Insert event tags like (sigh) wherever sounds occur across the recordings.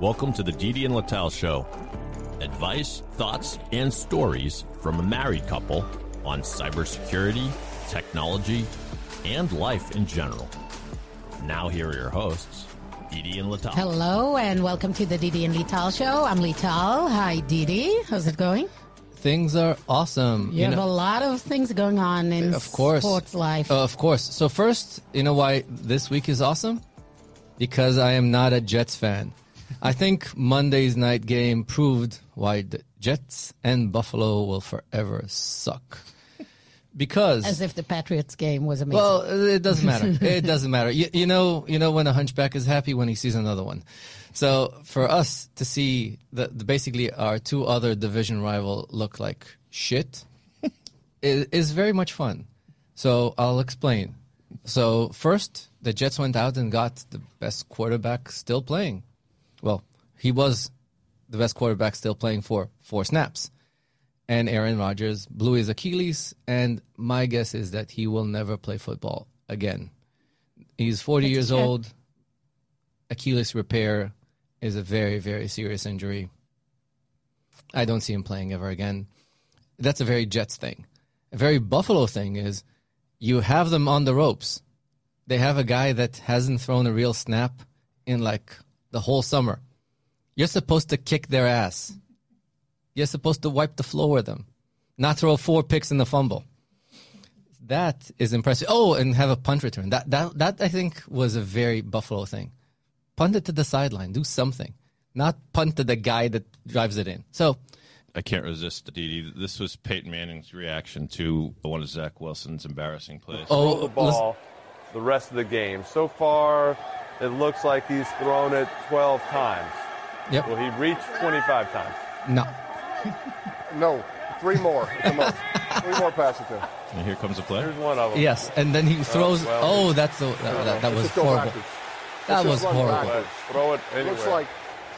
Welcome to the Didi and Lital Show. Advice, thoughts, and stories from a married couple on cybersecurity, technology, and life in general. Now, here are your hosts, Didi and Lital. Hello and welcome to the Didi and Lital show. I'm Lital. Hi, Didi. How's it going? Things are awesome. You, have a lot of things going on in of course, sports life. Uh, of course. So first, you know why this week is awesome? Because I am not a Jets fan. I think Monday's night game proved why the Jets and Buffalo will forever suck. Because As if the Patriots game was amazing. well, it doesn't matter. it doesn't matter. You, you know, you know when a hunchback is happy when he sees another one. So for us to see that the, basically our two other division rival look like shit (laughs) is, is very much fun. So I'll explain. So first, the Jets went out and got the best quarterback still playing. Well, he was the best quarterback still playing for four snaps. And Aaron Rodgers blew his Achilles, and my guess is that he will never play football again. He's 40 That's years sad. old. Achilles repair is a very, very serious injury. I don't see him playing ever again. That's a very Jets thing. A very Buffalo thing is you have them on the ropes. They have a guy that hasn't thrown a real snap in like the whole summer. You're supposed to kick their ass. You're supposed to wipe the floor with them, not throw four picks in the fumble. That is impressive. Oh, and have a punt return. That that that I think was a very Buffalo thing. Punt it to the sideline. Do something. Not punt to the guy that drives it in. So I can't resist, Didi. This was Peyton Manning's reaction to one of Zach Wilson's embarrassing plays. oh, the ball the rest of the game. So far, it looks like he's thrown it 12 times. Yep. Will he reach 25 times? no. (laughs) No, three more. at the most. three more passes to him. And here comes a play. Here's one of them. Yes, and then he oh, throws. well, oh, that's the, uh, that, that, that was just horrible. backwards. That was horrible. backwards. Throw it anywhere. Looks like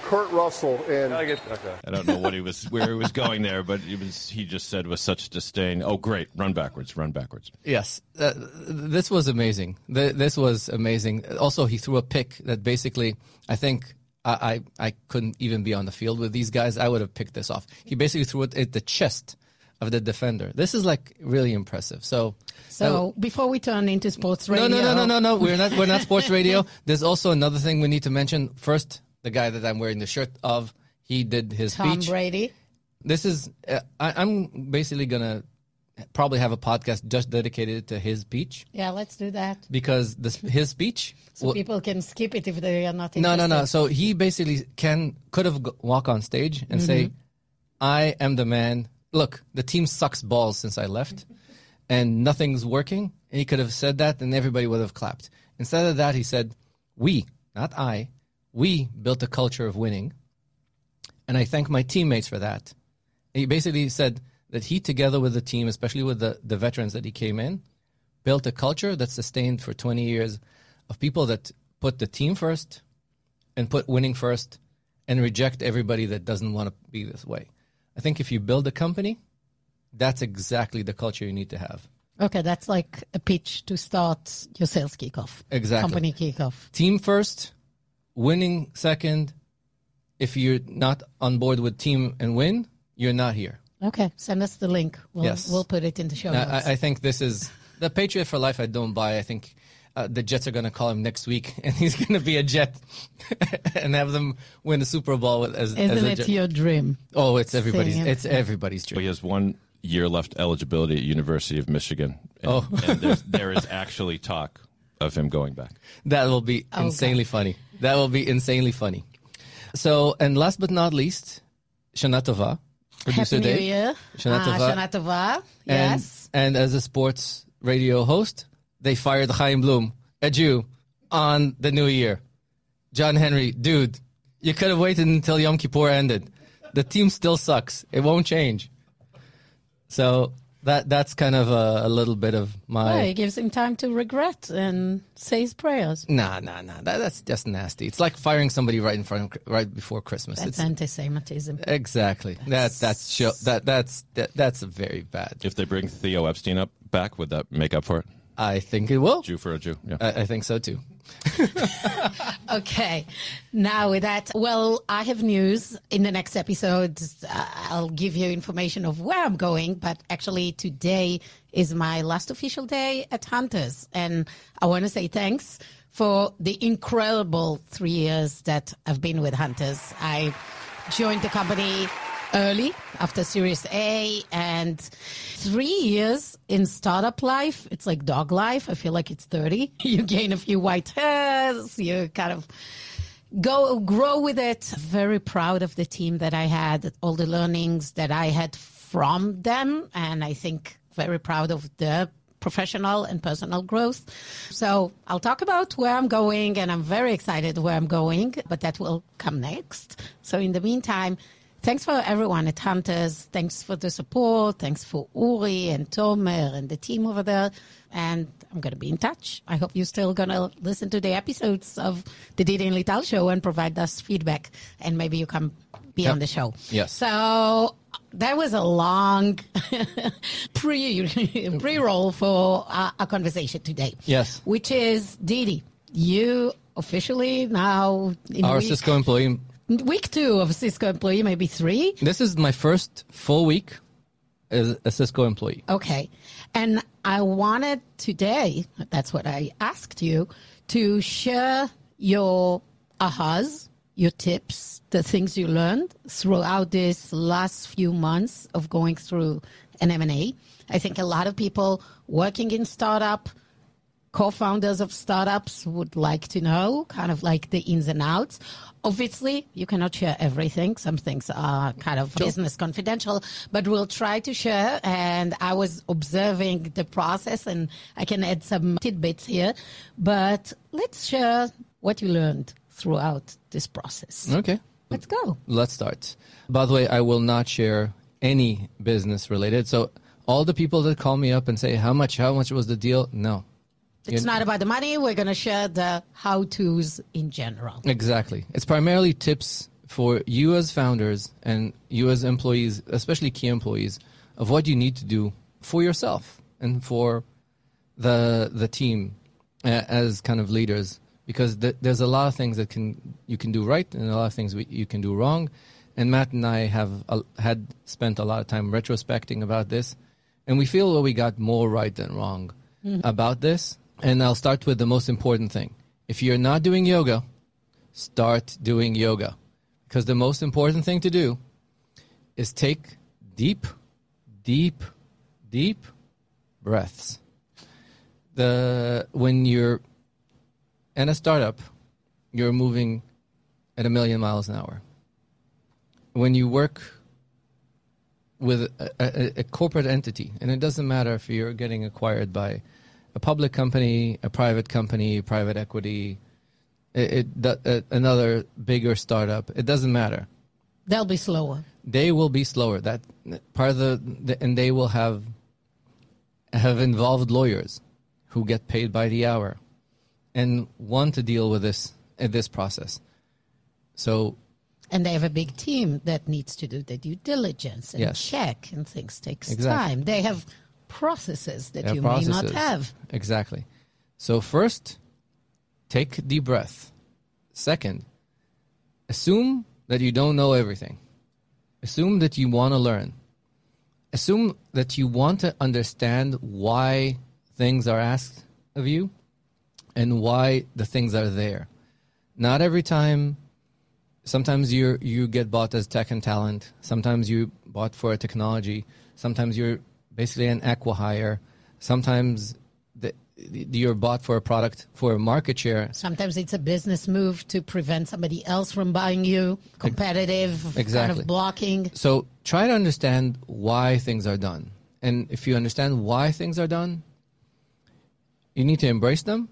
Kurt Russell in. Gotta get- okay. I don't know what he was, where he was going there, but it was. He just said with such disdain, "Oh, great, run backwards, run backwards." Yes, uh, this was amazing. Th- This was amazing. Also, he threw a pick that basically, I think, I, I, I couldn't even be on the field with these guys. I would have picked this off. He basically threw it at the chest of the defender. This is like really impressive. So, so before we turn into sports no, radio, no, no, no, no, no. We're not. We're not sports radio. There's also another thing we need to mention. First, the guy that I'm wearing the shirt of, he did his Tom speech. Brady. This is. Uh, I, I'm basically gonna probably have a podcast just dedicated to his speech Yeah, let's do that. because this, his speech. (laughs) So well, people can skip it if they are not no, interested. no, no. No. So he basically can could have walk on stage and say, "I am the man." Look, the team sucks balls since I left, (laughs) and nothing's working. And he could have said that, and everybody would have clapped. Instead of that, he said, "We, not I, we built a culture of winning, and I thank my teammates for that." He basically said that he, together with the team, especially with the, the veterans that he came in, built a culture that sustained for 20 years of people that put the team first and put winning first and reject everybody that doesn't want to be this way. I think if you build a company, that's exactly the culture you need to have. Okay, that's like a pitch to start your sales kickoff. Exactly. Company kickoff. Team first, winning second. If you're not on board with team and win, you're not here. Okay, send us the link. We'll, Yes. we'll put it in the show I, notes. I I think this is the Patriot for life. I don't buy. I think uh, the Jets are going to call him next week, (laughs) and he's going to be a Jet (laughs) and have them win the Super Bowl with, as, as Isn't a it Jet. your dream? Oh, it's everybody's. Same. It's everybody's dream. He has one year left eligibility at University of Michigan. And, Oh. and there's, (laughs) actually talk of him going back. That will be Oh, insanely funny. That will be insanely funny. So, and last but not least, Shana Tova, producer Happy New. Year. Shana Ah, Tova. Shana Tova. And, Yes. and as a sports radio host, they fired Chaim Bloom, a Jew, on the new year. John Henry, dude, you could have waited until Yom Kippur ended. The team still sucks. It won't change. So that that's kind of a, a little bit of my. Oh, it gives him time to regret and say his prayers. Nah, nah, nah. That, that's just nasty. It's like firing somebody right in front, of, right before Christmas. That's it's anti-Semitism. exactly that. That's show, that. That's that, that's a very bad. If they bring Theo Epstein up back, would that make up for it? I think it will. Jew for a Jew. Yeah. I, I think so too. (laughs) Okay. Now with that, well, I have news in the next episode. Uh, I'll give you information of where I'm going, but actually today is my last official day at Hunters. And I want to say thanks for the incredible three years that I've been with Hunters. I joined the company early after Series A and three years in startup life. It's like dog life. I feel like it's 30. (laughs) You gain a few white hairs. You kind of go grow with it. Very proud of the team that I had, all the learnings that I had from them. And I think very proud of the professional and personal growth. So I'll talk about where I'm going and I'm very excited where I'm going, but that will come next. So in the meantime, thanks for everyone at Hunters. Thanks for the support. Thanks for Uri and Tomer and the team over there. And I'm going to be in touch. I hope you're still going to listen to the episodes of the Didi and Lital show and provide us feedback. And maybe you come be Yep. on the show. Yes. So that was a long (laughs) pre (laughs) pre roll for uh, a conversation today. Yes. Which is Didi. You officially now Our week, Cisco employee. Week two of Cisco employee, maybe three. This is my first full week as a Cisco employee. Okay. And I wanted today, that's what I asked you, to share your ahas, your tips, the things you learned throughout this last few months of going through an M&A. I think a lot of people working in startup, co-founders of startups would like to know kind of like the ins and outs. Obviously, you cannot share everything. Some things are kind of business confidential, but we'll try to share. And I was observing the process and I can add some tidbits here, but let's share what you learned throughout this process. Okay. Let's go. Let's start. By the way, I will not share any business related. So all the people that call me up and say how much, how much was the deal? No. It's You- not about the money. We're going to share the how to's in general. Exactly. It's primarily tips for you as founders and you as employees, especially key employees, of what you need to do for yourself and for the the team uh, as kind of leaders. Because th- there's a lot of things that can you can do right and a lot of things we, you can do wrong. And Matt and I have uh, had spent a lot of time retrospecting about this, and we feel that we got more right than wrong about this. And I'll start with the most important thing. If you're not doing yoga, start doing yoga. Because the most important thing to do is take deep, deep, deep breaths. The when you're in a startup, you're moving at a million miles an hour. When you work with a, a, a corporate entity, and it doesn't matter if you're getting acquired by a public company, a private company, private equity, it, it, that- uh, another bigger startup. It doesn't matter. They'll be slower. They will be slower. That part of the, the and they will have have involved lawyers who get paid by the hour and want to deal with this in this process. So And they have a big team that needs to do the due diligence and Yes. check, and things takes Exactly. time. They have processes that you may not have. Exactly. So first, take a deep breath. Second, assume that you don't know everything. Assume that you want to learn. Assume that you want to understand why things are asked of you and why the things are there. Not every time sometimes you you get bought as tech and talent. Sometimes you bought for a technology. Sometimes you're basically an acquihire. Sometimes the, you're bought for a product for a market share. Sometimes it's a business move to prevent somebody else from buying you, competitive, exactly. kind of blocking. So try to understand why things are done. And if you understand why things are done, you need to embrace them.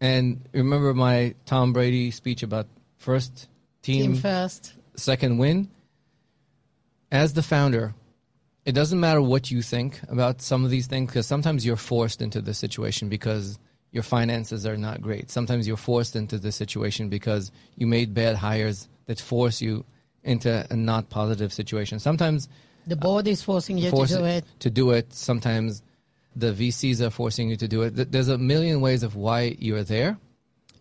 And remember my Tom Brady speech about first Team first. second win. As the founder, it doesn't matter what you think about some of these things because sometimes you're forced into the situation because your finances are not great. Sometimes you're forced into the situation because you made bad hires that force you into a not positive situation. Sometimes The board is forcing you force to do it. to do it. Sometimes the VCs are forcing you to do it. There's a million ways of why you're there.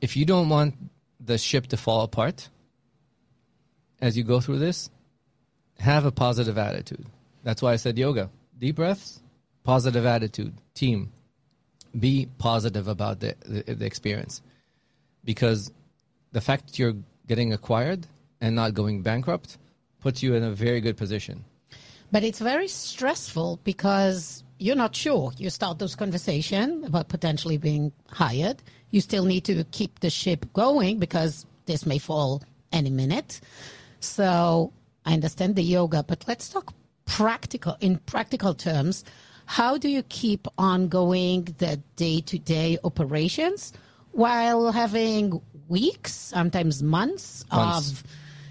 If you don't want the ship to fall apart as you go through this, have a positive attitude. That's why I said yoga. Deep breaths, positive attitude, team. Be positive about the, the, the experience. Because the fact you're getting acquired and not going bankrupt puts you in a very good position. But it's very stressful because you're not sure. You start those conversations about potentially being hired. You still need to keep the ship going because this may fall any minute. So I understand the yoga, but let's talk practical in practical terms. How do you keep on going the day to day operations while having weeks, sometimes months, Months. of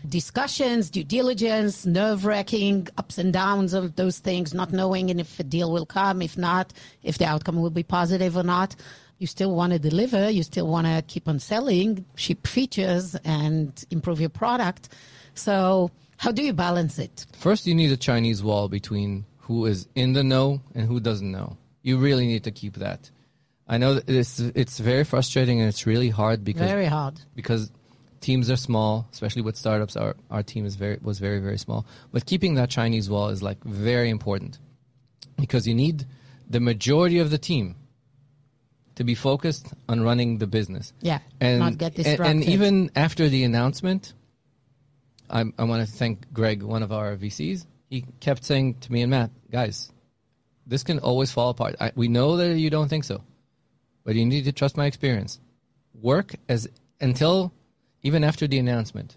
discussions, due diligence, nerve wracking, ups and downs of those things, not knowing if a deal will come, if not, if the outcome will be positive or not. You still want to deliver, you still want to keep on selling, ship features, and improve your product. So, how do you balance it? First, you need a Chinese wall between who is in the know and who doesn't know. You really need to keep that. I know that it's it's very frustrating and it's really hard because Very hard. because teams are small, especially with startups. Our our team is very was very very small, but keeping that Chinese wall is like very important because you need the majority of the team to be focused on running the business. Yeah, and not get and- and, even after the announcement, I, I want to thank Greg, one of our VCs. He kept saying to me and Matt, guys, this can always fall apart. I, we know that you don't think so, but you need to trust my experience. Work as until even after the announcement.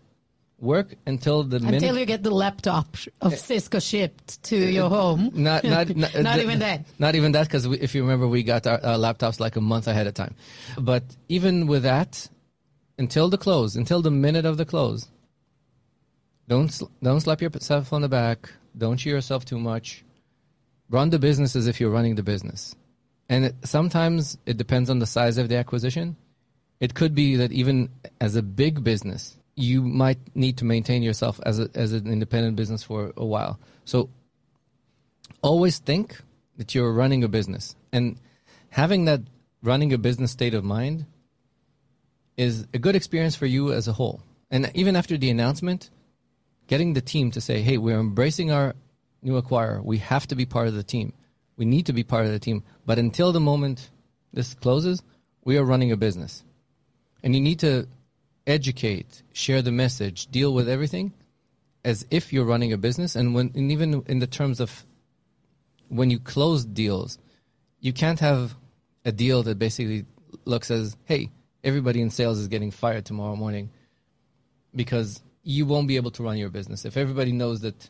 Work until the minute Until you get the laptop of eh. Cisco shipped to eh, eh, your home. not not (laughs) not, Not th- even that. Not even that, because if you remember, we got our, our laptops like a month ahead of time. But even with that, until the close, until the minute of the close, don't don't slap yourself on the back. Don't cheer yourself too much. Run the business as if you're running the business. And it, sometimes it depends on the size of the acquisition. It could be that even as a big business, you might need to maintain yourself as a, as an independent business for a while. So always think that you're running a business and having that running a business state of mind is a good experience for you as a whole. And even after the announcement, getting the team to say, "Hey, we're embracing our new acquirer. We have to be part of the team. We need to be part of the team." But until the moment this closes, we are running a business. And you need to educate, share the message, deal with everything as if you're running a business and when and even in the terms of when you close deals, you can't have a deal that basically looks as, hey, everybody in sales is getting fired tomorrow morning because you won't be able to run your business. If everybody knows that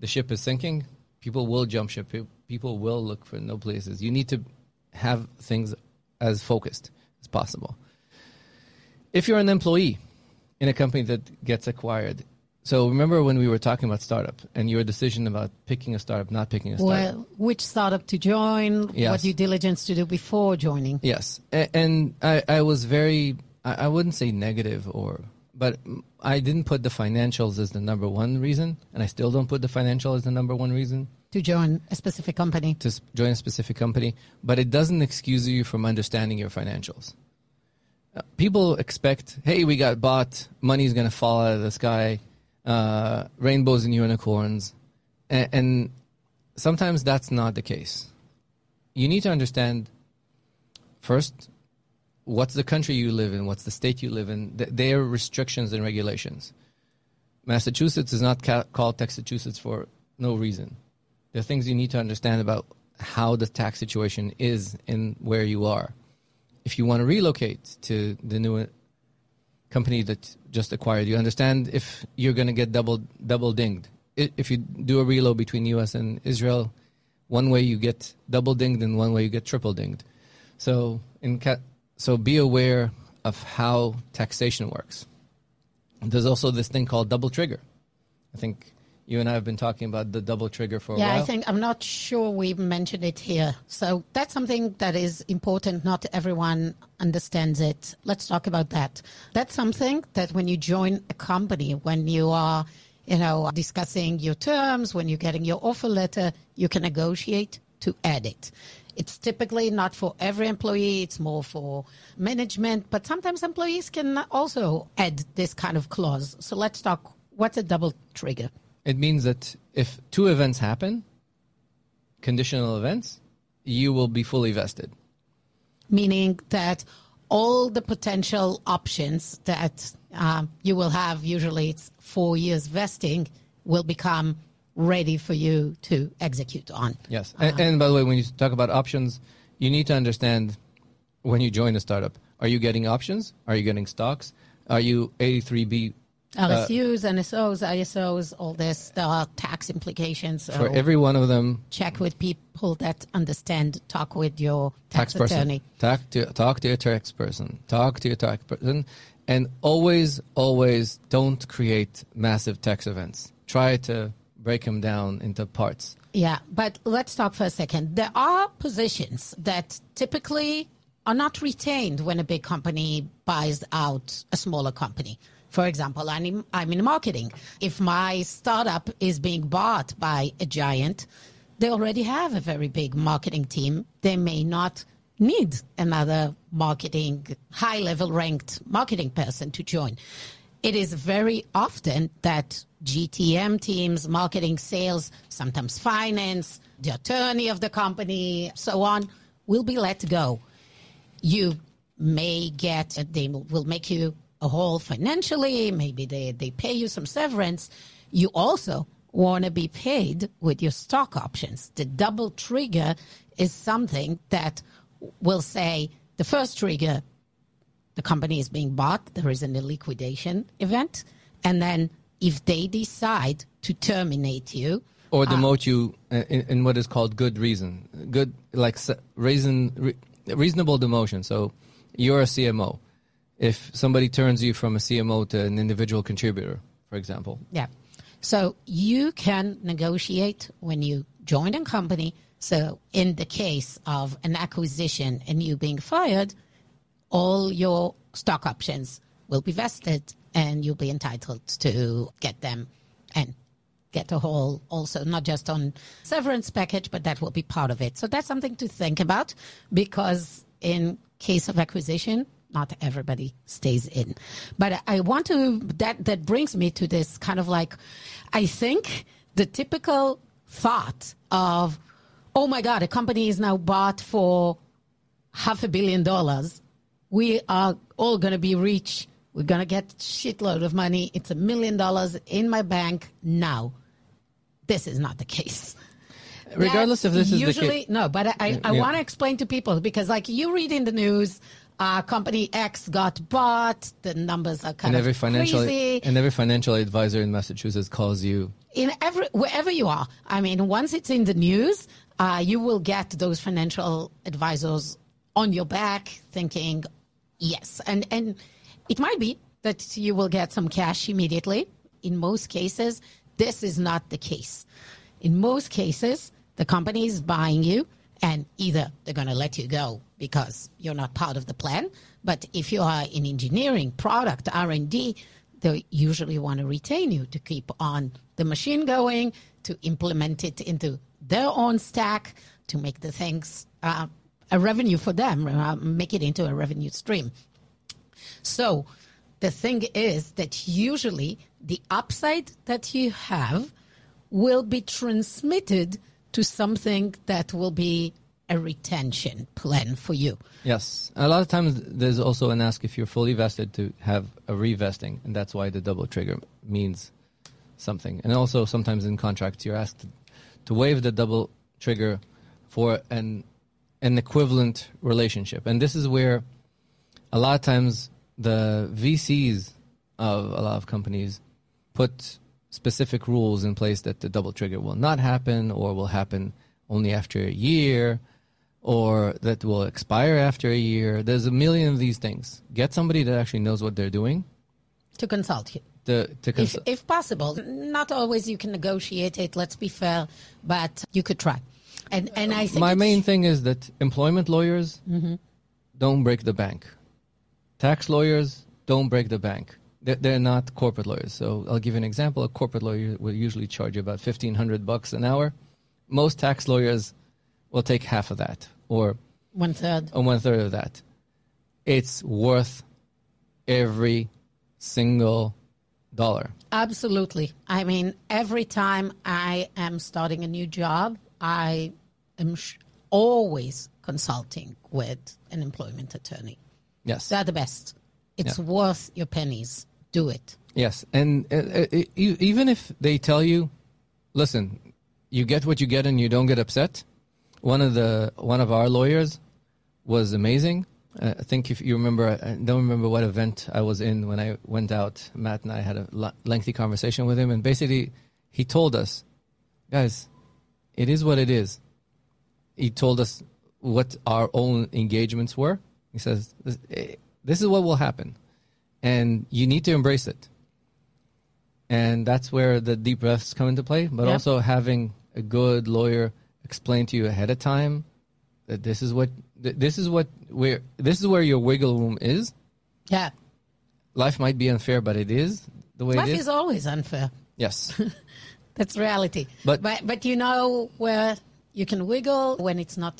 the ship is sinking, people will jump ship. People will look for no places. You need to have things as focused as possible. If you're an employee in a company that gets acquired, so remember when we were talking about startup and your decision about picking a startup, not picking a startup. Well, which startup to join, Yes. what due diligence to do before joining. Yes, and I, I was very, I I wouldn't say negative or, but I didn't put the financials as the number one reason, and I still don't put the financial as the number one reason To join a specific company. to join a specific company. But it doesn't excuse you from understanding your financials. Uh, People expect, hey, we got bought, money's gonna fall out of the sky, uh, rainbows and unicorns, and, and sometimes that's not the case. You need to understand first what's the country you live in, what's the state you live in, th- their restrictions and regulations. Massachusetts is not ca- called Taxachusetts for no reason. There are things you need to understand about how the tax situation is in where you are. If you want to relocate to the new company that just acquired you, understand if you're going to get double double dinged. If you do a reload between U.S. and Israel, one way you get double dinged and one way you get triple dinged. So in so be aware of how taxation works. There's also this thing called double trigger. I think you and I have been talking about the double trigger for a Yeah, while. I think I'm not sure we mentioned it here. So that's something that is important. Not everyone understands it. Let's talk about that. That's something that when you join a company, when you are, you know, discussing your terms, when you're getting your offer letter, you can negotiate to add it. It's typically not for every employee, it's more for management, but sometimes employees can also add this kind of clause. So let's talk what's a double trigger? It means that if two events happen, conditional events, you will be fully vested. Meaning that all the potential options that um, you will have, usually it's four years vesting, will become ready for you to execute on. Yes. Uh-huh. And, and by the way, when you talk about options, you need to understand when you join a startup are you getting options? Are you getting stocks? Are you 83B uh, RSUs, NSOs, ISOs, all this, there tax implications. So for every one of them? check with people that understand. Talk with your tax, Tax attorney. Talk to talk to your tax person. Talk to your tax person, and always, always don't create massive tax events. Try to break them down into parts. Yeah, but let's talk for a second. There are positions that typically are not retained when a big company buys out a smaller company. For example, I'm in, I'm in marketing. If my startup is being bought by a giant, they already have a very big marketing team. They may not need another marketing, high level ranked marketing person to join. It is very often that GTM teams, marketing, sales, sometimes finance, the attorney of the company, so on, will be let go. You may get, they will make you a whole financially, maybe they, they pay you some severance. You also want to be paid with your stock options. The double trigger is something that will say the first trigger, the company is being bought, there is a liquidation event, and then if they decide to terminate you, or uh, demote you uh, in, in what is called good reason, good like reason, re, reasonable demotion. So you're a CMO. If somebody turns you from a CMO to an individual contributor, for example, Yeah. So you can negotiate when you join a company. So in the case of an acquisition and you being fired, all your stock options will be vested and you'll be entitled to get them and get a whole also not just on severance package but that will be part of it. So that's something to think about because in case of acquisition not everybody stays in. But i want to that that brings me to this kind of like i think the typical thought of oh my god a company is now bought for half a billion dollars we are all going to be rich we're going to get shitload of money it's a million dollars in my bank now this is not the case (laughs) regardless that's if this is the usually no, but I, I, I want to explain to people because like you read in the news, uh, company X got bought. The numbers are kind and every of financial crazy. and every financial advisor in Massachusetts calls you. in every wherever you are. I mean, once it's in the news, uh, you will get those financial advisors on your back, thinking, yes, and and it might be that you will get some cash immediately. In most cases, this is not the case. In most cases, the company is buying you, and either they're going to let you go because you're not part of the plan. But if you are in engineering, product, R and D, they usually want to retain you to keep on the machine going, to implement it into their own stack, to make the things uh, a revenue for them, uh, make it into a revenue stream. So the thing is that usually the upside that you have will be transmitted to something that will be a retention plan for you. Yes, a lot of times there's also an ask if you're fully vested to have a revesting, and that's why the double trigger means something. And also sometimes in contracts you're asked to, waive the double trigger for an an equivalent relationship, and this is where a lot of times the VCs of a lot of companies put specific rules in place that the double trigger will not happen or will happen only after a year or that will expire after a year. There's a million of these things. Get somebody that actually knows what they're doing To consult you. to, to If, if possible, not always you can negotiate it. Let's be fair, but you could try. And and I think My main thing is that employment lawyers mm-hmm. don't break the bank. Tax lawyers don't break the bank. They're, they're not corporate lawyers. So I'll give you an example. A corporate lawyer will usually charge you about fifteen hundred bucks an hour. Most tax lawyers will take half of that or One third. or one third of that, it's worth every single dollar. Absolutely. I mean, every time I am starting a new job, I am sh- always consulting with an employment attorney. Yes. They're the best. It's Yeah. worth your pennies. Do it. Yes, and uh, uh, even if they tell you, listen, you get what you get and you don't get upset. One of the one of our lawyers was amazing. Uh, I think if you remember, I don't remember what event I was in when I went out. Matt and I had a l- lengthy conversation with him, and basically, he told us, guys, it is what it is. He told us what our own engagements were. He says, this, is what will happen, and you need to embrace it and that's where the deep breaths come into play but Yep. also having a good lawyer explain to you ahead of time that this is what this is what where this is where your wiggle room is Yeah. life might be unfair but it is the way Life it is is always unfair. yes (laughs) That's reality. But- but but you know where you can wiggle when it's not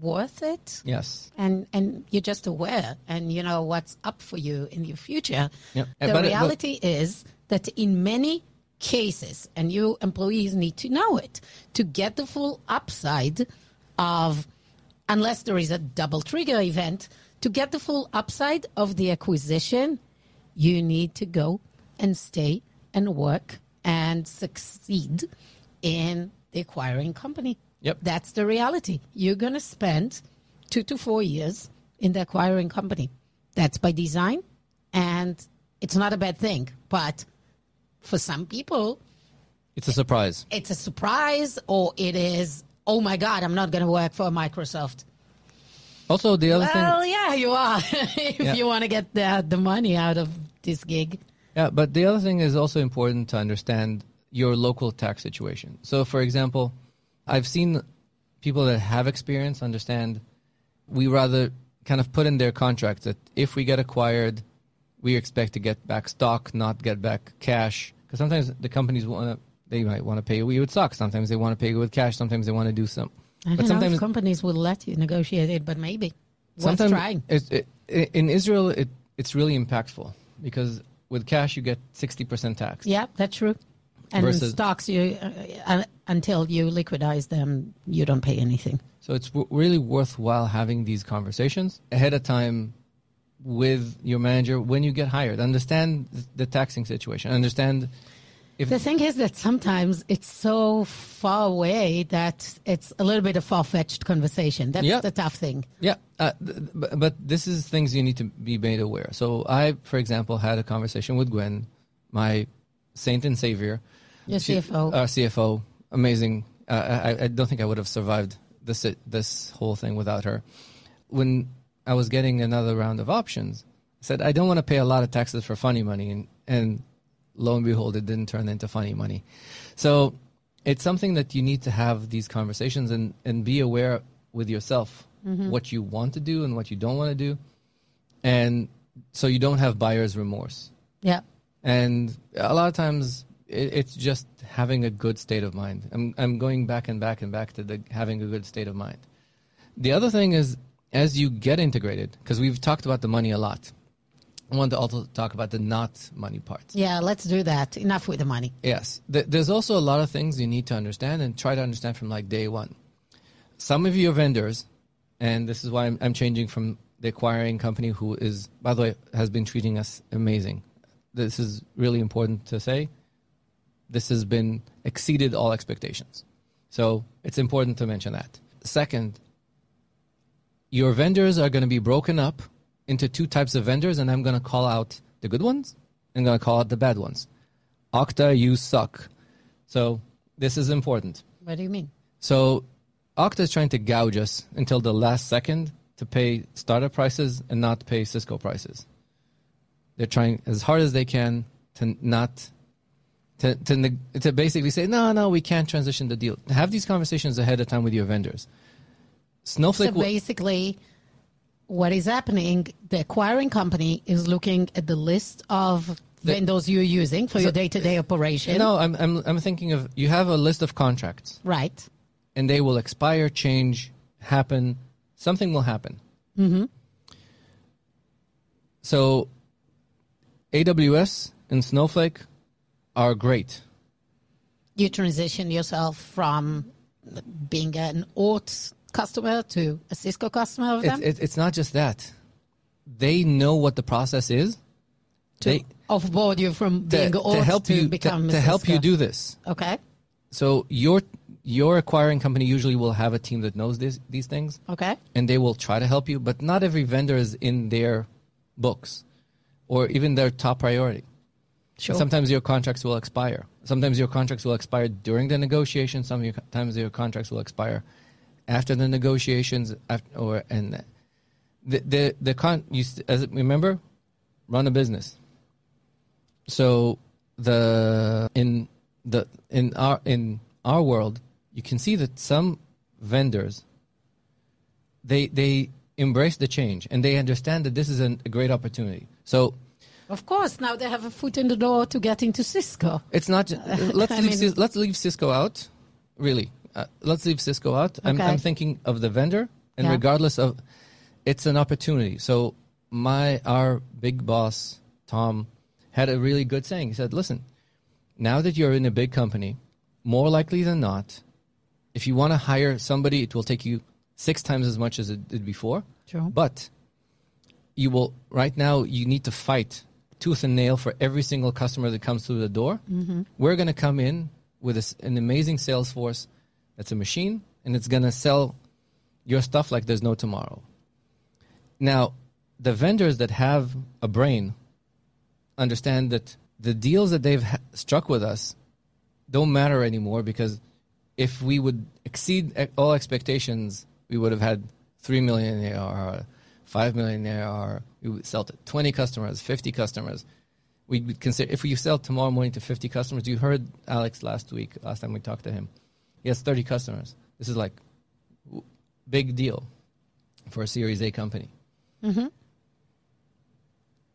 worth it. yes And and you're just aware and you know what's up for you in your future. Yep. The but- but- reality is that in many cases, and you employees need to know it, to get the full upside of unless there is a double trigger event, to get the full upside of the acquisition, you need to go and stay and work and succeed in the acquiring company. Yep. That's the reality. You're going to spend two to four years in the acquiring company. That's by design, and it's not a bad thing. But for some people, it's a surprise it's a surprise, or it is, oh my God, I'm not going to work for Microsoft. also the other thing Well, yeah, you are. (laughs) if Yeah. you want to get the, the money out of this gig. Yeah, but the other thing is also important to understand your local tax situation. So, for example, I've seen people that have experience understand we rather kind of put in their contract that if we get acquired, we expect to get back stock, not get back cash. Because sometimes the companies want to, they might want to pay you with stock. Sometimes they want to pay you with cash. Sometimes they want to do some. I but know sometimes if companies will let you negotiate it, but maybe. Sometimes trying. It's, it, in Israel, it, it's really impactful because with cash you get sixty percent tax. Yeah, that's true. And Versus- stocks, you uh, uh, until you liquidize them, you don't pay anything. So it's w- really worthwhile having these conversations ahead of time with your manager when you get hired. Understand the taxing situation. Understand if The thing is that sometimes it's so far away that it's a little bit of far fetched conversation. That's Yeah. the tough thing. Yeah, uh, th- but this is things you need to be made aware. So I, for example, had a conversation with Gwen, my saint and savior, Your She- CFO. our CFO, amazing. Uh, I, I don't think I would have survived this this whole thing without her. When I was getting another round of options, I said I don't want to pay a lot of taxes for funny money, and and lo and behold, it didn't turn into funny money. So it's something that you need to have these conversations and and be aware with yourself what you want to do and what you don't want to do, and so you don't have buyer's remorse. yeah. And a lot of times it, it's just having a good state of mind. I'm, I'm going back and back and back to the having a good state of mind. The other thing is, as you get integrated, because we've talked about the money a lot, I want to also talk about the not money part. Yeah, let's do that. Enough with the money. Yes. Th- there's also a lot of things you need to understand and try to understand from like day one. Some of your vendors, and this is why I'm, I'm changing from the acquiring company who is, by the way, has been treating us amazing. This is really important to say. This has been exceeded all expectations. So it's important to mention that. Second, your vendors are going to be broken up into two types of vendors, and I'm going to call out the good ones. I'm going to call out the bad ones. Okta, you suck. So this is important. What do you mean? So Okta is trying to gouge us until the last second to pay startup prices and not pay Cisco prices. They're trying as hard as they can to not to to, to basically say no, no, we can't transition the deal. Have these conversations ahead of time with your vendors. Snowflake. So basically, what is happening, the acquiring company is looking at the list of vendors you're using for your day to day operation. no, I'm, I'm I'm thinking of you have a list of contracts Right. and they will expire, change, happen something will happen. Mm-hmm. So, AWS and Snowflake are great. You transition yourself from being an Oort customer to a Cisco customer of them it, it's not just that; they know what the process is. to they- offboard you from to, being to Oort help to you to, become a to help you do this. Okay. So your your acquiring company usually will have a team that knows this, these things, Okay. and they will try to help you. But not every vendor is in their books, or even their top priority. Sure. Sometimes your contracts will expire. Sometimes your contracts will expire during the negotiation. Sometimes your contracts will expire after the negotiations. After, or and the the the con you as remember, run a business. So the in the in our in our world, you can see that some vendors they they embrace the change and they understand that this is an, a great opportunity. So Of course, now they have a foot in the door to get into Cisco. It's not. (laughs) let's leave. mean- let's leave Cisco out. Really, uh, let's leave Cisco out. I'm, Okay. I'm thinking of the vendor, and Yeah. regardless of, it's an opportunity. So my our big boss Tom had a really good saying. He said, "Listen, now that you're in a big company, more likely than not, if you want to hire somebody, it will take you six times as much as it did before. Sure. But you will right now you need to fight tooth and nail for every single customer that comes through the door. Mm-hmm. We're going to come in with a an amazing sales force that's a machine and it's going to sell your stuff like there's no tomorrow. Now, the vendors that have a brain understand that the deals that they've ha- struck with us don't matter anymore because if we would exceed all expectations, we would have had 3 million ARR, 5 million ARR. We would sell to 20 customers, 50 customers. We would consider, if we sell tomorrow morning to 50 customers, you heard Alex last week, last time we talked to him. He has 30 customers. This is like w- big deal for a Series A company. Mm-hmm.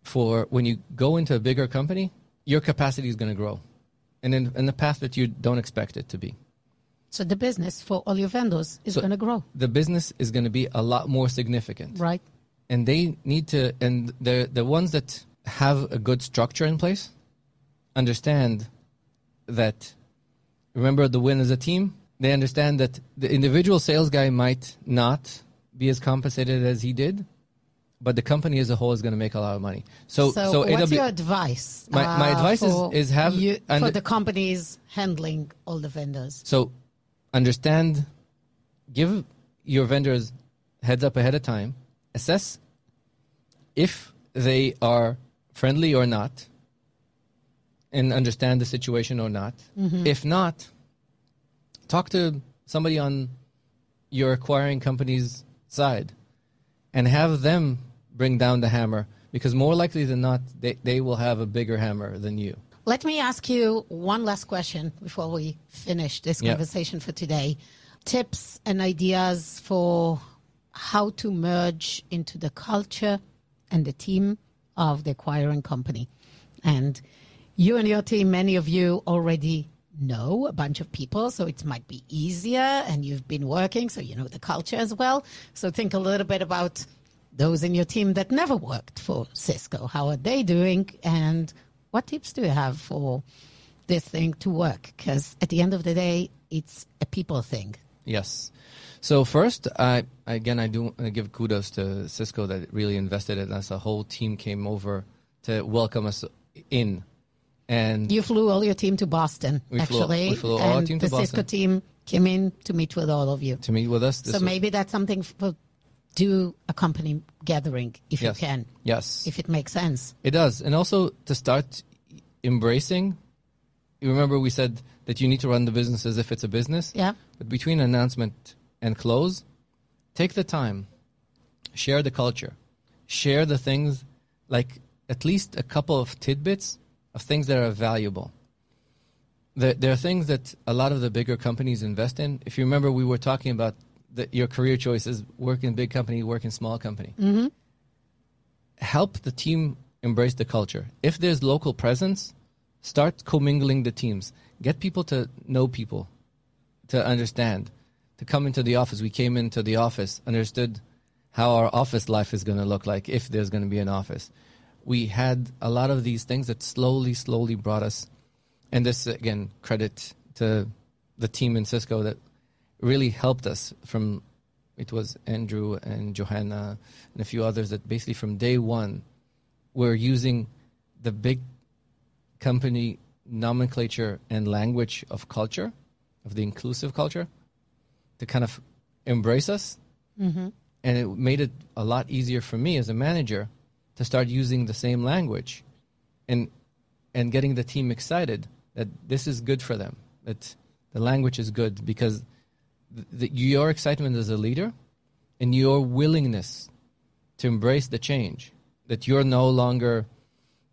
For when you go into a bigger company, your capacity is going to grow, and in, in the path that you don't expect it to be. So the business for all your vendors is So- going to grow, The business is going to be a lot more significant, right? And they need to. And the the ones that have a good structure in place understand that. Remember, the win as a team. They understand that the individual sales guy might not be as compensated as he did, but the company as a whole is going to make a lot of money. So, So, so, what's AW your advice? uh, My- my advice is- is have- you, for and- the companies handling all the vendors. So understand, give your vendors heads up ahead of time, assess if they are friendly or not, and understand the situation or not. Mm-hmm. If not, talk to somebody on your acquiring company's side and have them bring down the hammer because more likely than not, they, they will have a bigger hammer than you. Let me ask you one last question before we finish this conversation for today. Tips and ideas for how to merge into the culture and the team of the acquiring company. And you and your team, many of you already know a bunch of people, so it might be easier, and you've been working, so you know the culture as well. So think a little bit about those in your team that never worked for Cisco. How are they doing? And what tips do you have for this thing to work? Because at the end of the day, it's a people thing. Yes. So first, I again I do want to give kudos to Cisco that really invested in us. A whole team came over to welcome us in, and You flew all your team to Boston, We flew- actually. we flew all our team to the Cisco team came in to meet with all of you. to meet with us. So maybe that's something for do a company gathering if yes, you can, yes, if it makes sense. it does, and also to start embracing. You remember we said that you need to run the business as if it's a business. Yeah. But between announcement and close, take the time, share the culture, share the things like at least a couple of tidbits of things that are valuable. There, there are things that a lot of the bigger companies invest in. If you remember, we were talking about the, your career choices work in big company, work in small company. Mm-hmm. Help the team embrace the culture. If there's local presence, start commingling the teams. Get people to know people to understand, to come into the office. We came into the office, understood how our office life is going to look like if there's going to be an office. We had a lot of these things that slowly, slowly brought us, and this again credit to the team in Cisco that really helped us from. It was Andrew and Johanna and a few others that basically from day one were using the big company nomenclature and language of culture, of the inclusive culture, to kind of embrace us. Mm-hmm. And it made it a lot easier for me as a manager to start using the same language and and getting the team excited that this is good for them, that the language is good because the, your excitement as a leader and your willingness to embrace the change, that you're no longer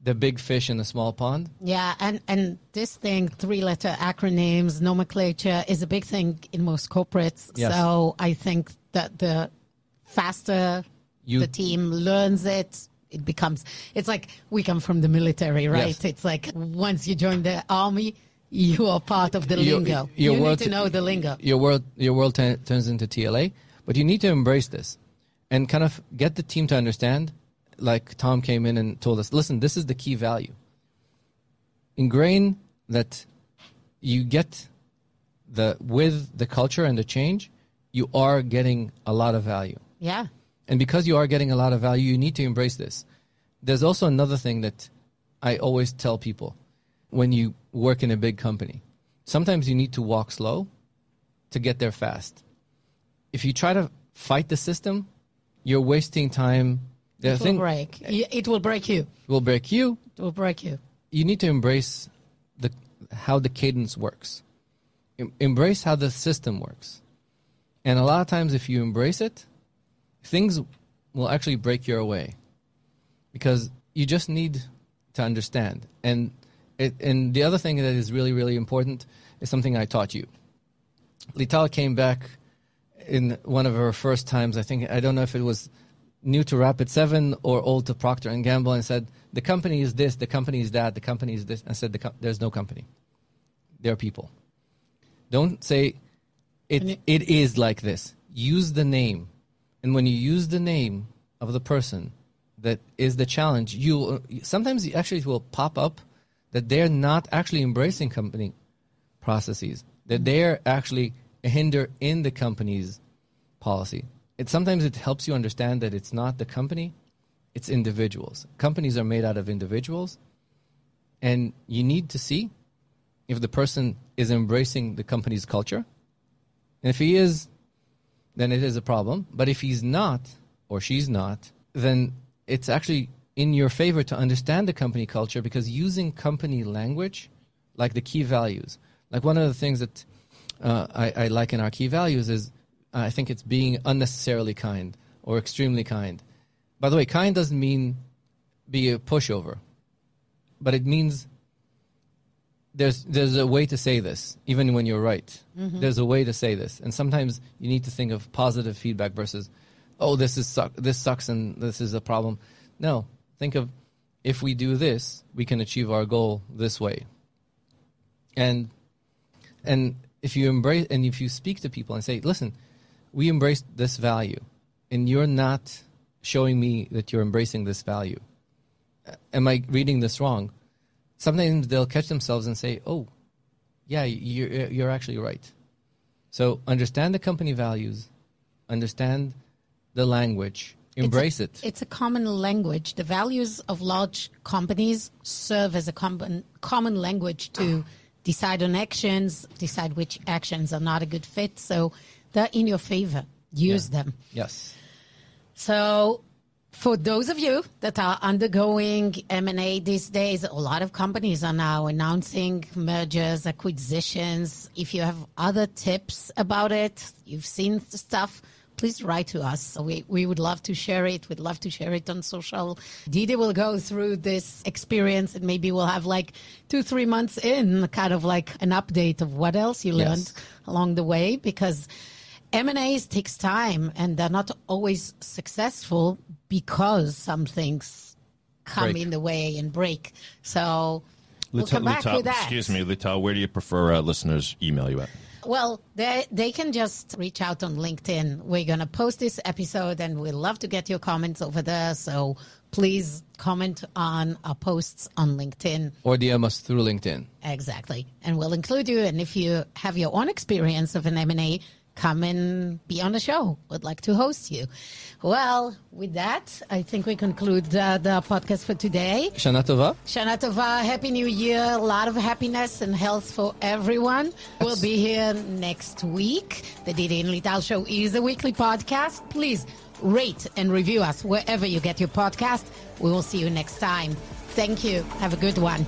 the big fish in the small pond. Yeah, and and this thing, three letter acronyms, nomenclature is a big thing in most corporates. Yes. So I think that the faster you, the team learns it, it becomes it's like we come from the military, right? Yes. It's like once you join the army, you are part of the your, lingo. Your you need to know the lingo. Your world your world t- turns into TLA, but you need to embrace this and kind of get the team to understand like Tom came in and told us, listen, this is the key value. Ingrain that you get the with the culture and the change, you are getting a lot of value. Yeah. And because you are getting a lot of value, you need to embrace this. There's also another thing that I always tell people when you work in a big company. Sometimes you need to walk slow to get there fast. If you try to fight the system, you're wasting time the it will break. It will break you. It will break you. It will break you. You need to embrace the how the cadence works. Em- embrace how the system works. And a lot of times, if you embrace it, things will actually break your way because you just need to understand. And it, and the other thing that is really really important is something I taught you. Lital came back in one of her first times. I think I don't know if it was new to Rapid7 or old to Procter and Gamble and said the company is this, the company is that, the company is this, and said the there's no company. There are people. Don't say it. You- it is like this. Use the name, and when you use the name of the person that is the challenge, you sometimes actually it will pop up that they're not actually embracing company processes. That mm-hmm. they're actually a hinder in the company's policy it sometimes it helps you understand that it's not the company, it's individuals. Companies are made out of individuals, and you need to see if the person is embracing the company's culture. And if he is, then it is a problem. But if he's not, or she's not, then it's actually in your favor to understand the company culture because using company language, like the key values, like one of the things that uh, I, I like in our key values is I think it's being unnecessarily kind or extremely kind. By the way, kind doesn't mean be a pushover, but it means there's there's a way to say this, even when you're right. Mm-hmm. There's a way to say this, and sometimes you need to think of positive feedback versus, oh, this is suck, this sucks, and this is a problem. No, think of if we do this, we can achieve our goal this way. And and if you embrace and if you speak to people and say, listen, we embrace this value, and you're not showing me that you're embracing this value. Uh, am I reading this wrong? Sometimes they'll catch themselves and say, "Oh, yeah, you're you're actually right." So understand the company values, understand the language, embrace it's a, it. It's a common language. The values of large companies serve as a common common language to decide on actions, decide which actions are not a good fit. So they're in your favor. Use yeah. them. Yes. So for those of you that are undergoing M&A these days, a lot of companies are now announcing mergers, acquisitions. If you have other tips about it, you've seen stuff, please write to us. We, we would love to share it. We'd love to share it on social. Didi will go through this experience and maybe we'll have like two, three months in kind of like an update of what else you learned yes. along the way because – M&As takes time and they're not always successful because some things come break. in the way and break. So we'll come back with that. Excuse me, Lital, where do you prefer uh, listeners email you at? Well, they they can just reach out on LinkedIn. We're gonna post this episode, and we love to get your comments over there. So please comment on our posts on LinkedIn. Or DM us through LinkedIn. Exactly, and we'll include you. And if you have your own experience of an M and A, come and be on the show. Would like to host you. Well, with that, I think we conclude uh, the podcast for today. Shana Tova. Shana Tova, Happy New Year. A lot of happiness and health for everyone. We'll be here next week. The Didi and Lital Show is a weekly podcast. Please rate and review us wherever you get your podcast. We will see you next time. Thank you. Have a good one.